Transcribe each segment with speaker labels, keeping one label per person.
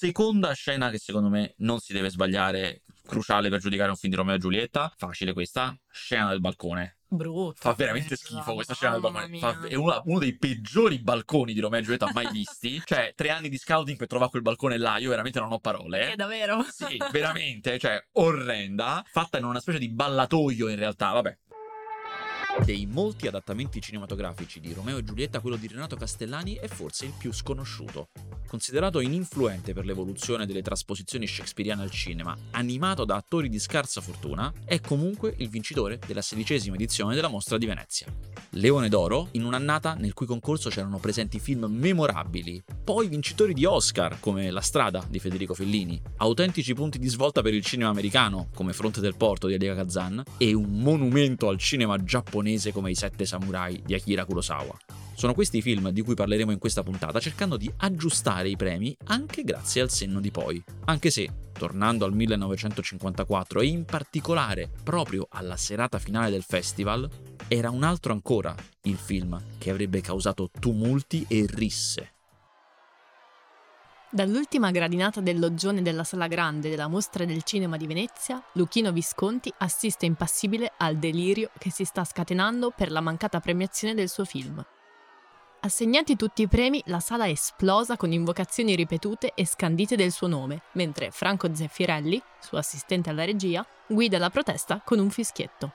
Speaker 1: Seconda scena che secondo me non si deve sbagliare, cruciale per giudicare un film di Romeo e Giulietta, facile questa, scena del balcone.
Speaker 2: Brutto.
Speaker 1: Fa veramente schifo questa scena del balcone. Fa- è una- uno dei peggiori balconi di Romeo e Giulietta mai visti. cioè, tre anni di scouting per trovare quel balcone là, io veramente non ho parole.
Speaker 2: È davvero?
Speaker 1: Sì, veramente, cioè, orrenda. Fatta in una specie di ballatoio in realtà, vabbè. Dei molti adattamenti cinematografici di Romeo e Giulietta, quello di Renato Castellani è forse il più sconosciuto. Considerato ininfluente per l'evoluzione delle trasposizioni shakespeariane al cinema, animato da attori di scarsa fortuna, è comunque il vincitore della sedicesima edizione della Mostra di Venezia. Leone d'Oro, in un'annata nel cui concorso c'erano presenti film memorabili, poi vincitori di Oscar come La strada di Federico Fellini, autentici punti di svolta per il cinema americano come Fronte del Porto di Elia Kazan e un monumento al cinema giapponese come I Sette Samurai di Akira Kurosawa. Sono questi i film di cui parleremo in questa puntata, cercando di aggiustare i premi anche grazie al senno di poi. Anche se, tornando al 1954 e in particolare proprio alla serata finale del festival, era un altro ancora il film che avrebbe causato tumulti e risse.
Speaker 2: Dall'ultima gradinata del loggione della Sala Grande della Mostra del Cinema di Venezia, Luchino Visconti assiste impassibile al delirio che si sta scatenando per la mancata premiazione del suo film. Assegnati tutti i premi, la sala è esplosa con invocazioni ripetute e scandite del suo nome, mentre Franco Zeffirelli, suo assistente alla regia, guida la protesta con un fischietto.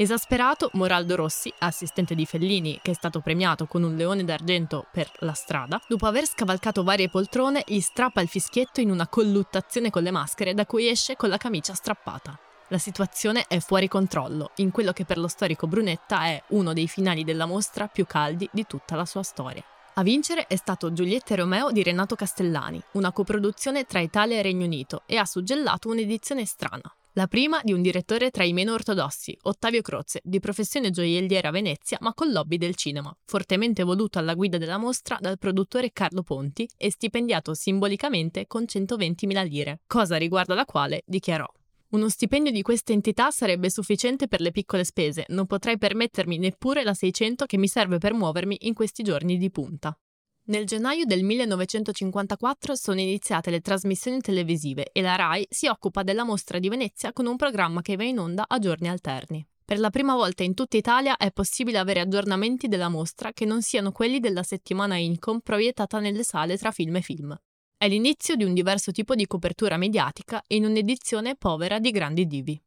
Speaker 2: Esasperato, Moraldo Rossi, assistente di Fellini, che è stato premiato con un leone d'argento per La strada, dopo aver scavalcato varie poltrone, gli strappa il fischietto in una colluttazione con le maschere da cui esce con la camicia strappata. La situazione è fuori controllo, in quello che per lo storico Brunetta è uno dei finali della mostra più caldi di tutta la sua storia. A vincere è stato Giulietta e Romeo di Renato Castellani, una coproduzione tra Italia e Regno Unito, e ha suggellato un'edizione strana. La prima di un direttore tra i meno ortodossi, Ottavio Croce, di professione gioielliera a Venezia ma con lobby del cinema, fortemente voluto alla guida della mostra dal produttore Carlo Ponti e stipendiato simbolicamente con 120.000 lire, cosa riguardo alla quale dichiarò uno stipendio di questa entità sarebbe sufficiente per le piccole spese, non potrei permettermi neppure la 600 che mi serve per muovermi in questi giorni di punta. Nel gennaio del 1954 sono iniziate le trasmissioni televisive e la RAI si occupa della mostra di Venezia con un programma che va in onda a giorni alterni. Per la prima volta in tutta Italia è possibile avere aggiornamenti della mostra che non siano quelli della settimana Incom proiettata nelle sale tra film e film. È l'inizio di un diverso tipo di copertura mediatica in un'edizione povera di grandi divi.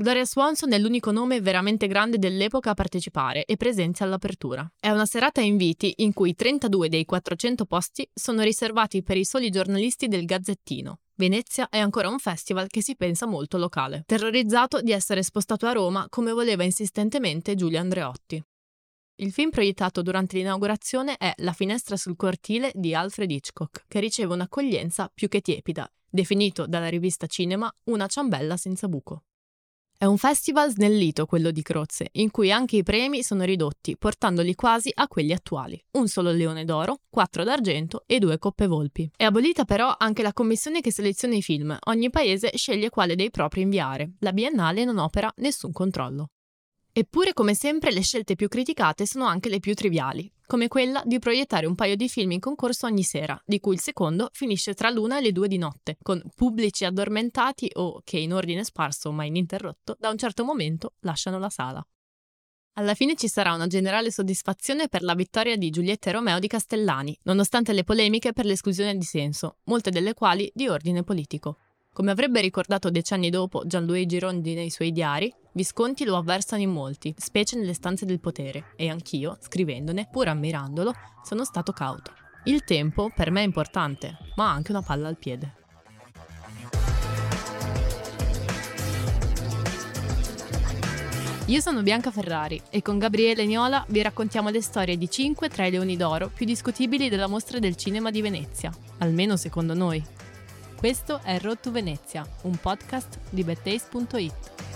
Speaker 2: Gloria Swanson è l'unico nome veramente grande dell'epoca a partecipare e presenzia all'apertura. È una serata inviti in cui 32 dei 400 posti sono riservati per i soli giornalisti del Gazzettino. Venezia è ancora un festival che si pensa molto locale, terrorizzato di essere spostato a Roma come voleva insistentemente Giulia Andreotti. Il film proiettato durante l'inaugurazione è La finestra sul cortile di Alfred Hitchcock, che riceve un'accoglienza più che tiepida, definito dalla rivista Cinema una ciambella senza buco. È un festival snellito quello di Croce, in cui anche i premi sono ridotti, portandoli quasi a quelli attuali. Un solo leone d'oro, quattro d'argento e due coppe volpi. È abolita però anche la commissione che seleziona i film. Ogni paese sceglie quale dei propri inviare. La Biennale non opera nessun controllo. Eppure, come sempre, le scelte più criticate sono anche le più triviali, come quella di proiettare un paio di film in concorso ogni sera, di cui il secondo finisce tra l'una e le due di notte, con pubblici addormentati o che, in ordine sparso ma ininterrotto, da un certo momento lasciano la sala. Alla fine ci sarà una generale soddisfazione per la vittoria di Giulietta e Romeo di Castellani, nonostante le polemiche per l'esclusione di senso, molte delle quali di ordine politico. Come avrebbe ricordato decenni dopo Gianluigi Girondi nei suoi diari, Visconti lo avversano in molti, specie nelle stanze del potere, e anch'io, scrivendone, pur ammirandolo, sono stato cauto. Il tempo per me è importante, ma ha anche una palla al piede. Io sono Bianca Ferrari e con Gabriele Niola vi raccontiamo le storie di 5 tra i leoni d'oro più discutibili della mostra del cinema di Venezia, almeno secondo noi. Questo è Road to Venezia, un podcast di bettace.it.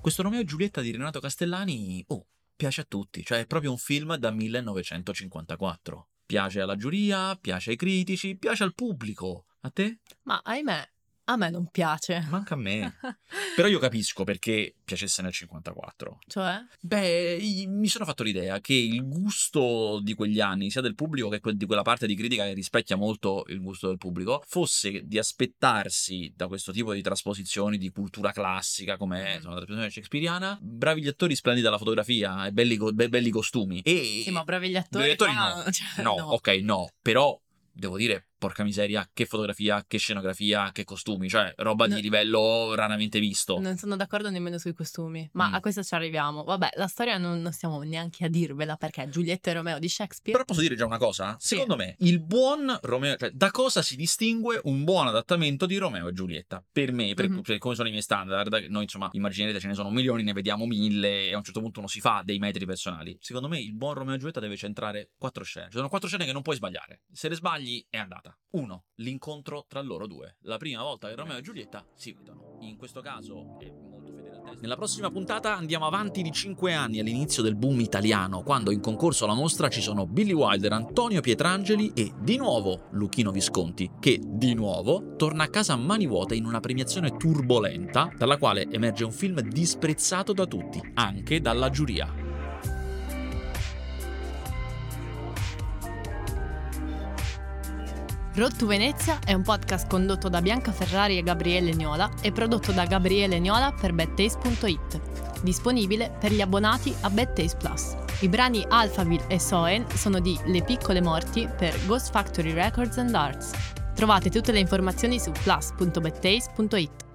Speaker 1: Questo Romeo e Giulietta di Renato Castellani, oh, piace a tutti, cioè è proprio un film da 1954. Piace alla giuria, piace ai critici, piace al pubblico. A te?
Speaker 2: Ma ahimè, A me non piace.
Speaker 1: Manca a me. Però io capisco perché piacesse nel 54.
Speaker 2: Cioè?
Speaker 1: Beh, mi sono fatto l'idea che il gusto di quegli anni, sia del pubblico che di quella parte di critica che rispecchia molto il gusto del pubblico, fosse di aspettarsi da questo tipo di trasposizioni di cultura classica, come è insomma, la trasposizione shakespeariana, bravi gli attori, splendida la fotografia e belli, be- belli costumi. E
Speaker 2: Sì, ma bravi gli attori.
Speaker 1: Bravi attori
Speaker 2: qua-
Speaker 1: no.
Speaker 2: cioè,
Speaker 1: No, ok, no, però devo dire, porca miseria, che fotografia, che scenografia, che costumi, cioè roba
Speaker 2: No.
Speaker 1: di livello raramente visto.
Speaker 2: Non sono d'accordo nemmeno sui costumi, ma
Speaker 1: Mm.
Speaker 2: a questo ci arriviamo. Vabbè, la storia non, non stiamo neanche a dirvela perché Giulietta e Romeo di Shakespeare.
Speaker 1: Però posso dire già una cosa?
Speaker 2: Sì.
Speaker 1: Secondo me, il buon Romeo, cioè da cosa si distingue un buon adattamento di Romeo e Giulietta? Per me, per,
Speaker 2: Mhm.
Speaker 1: per come sono i miei standard, noi insomma, immaginerete ce ne sono milioni, ne vediamo mille e a un certo punto uno si fa dei metri personali. Secondo me il buon Romeo e Giulietta deve centrare quattro scene. Ci sono quattro scene che non puoi sbagliare. Se le sbagli è andata. Uno, l'incontro tra loro due. La prima volta che Romeo e Giulietta si vedono. In questo caso è molto fedele al testo. Nella prossima puntata andiamo avanti di 5 anni all'inizio del boom italiano, quando in concorso alla mostra ci sono Billy Wilder, Antonio Pietrangeli e di nuovo Luchino Visconti, che di nuovo torna a casa a mani vuote in una premiazione turbolenta, dalla quale emerge un film disprezzato da tutti, anche dalla giuria.
Speaker 2: Road to Venezia è un podcast condotto da Bianca Ferrari e Gabriele Niola e prodotto da Gabriele Niola per bedtaste.it. Disponibile per gli abbonati a Bedtaste Plus. I brani Alphaville e Soen sono di Le Piccole Morti per Ghost Factory Records and Arts. Trovate tutte le informazioni su plus.bedtaste.it.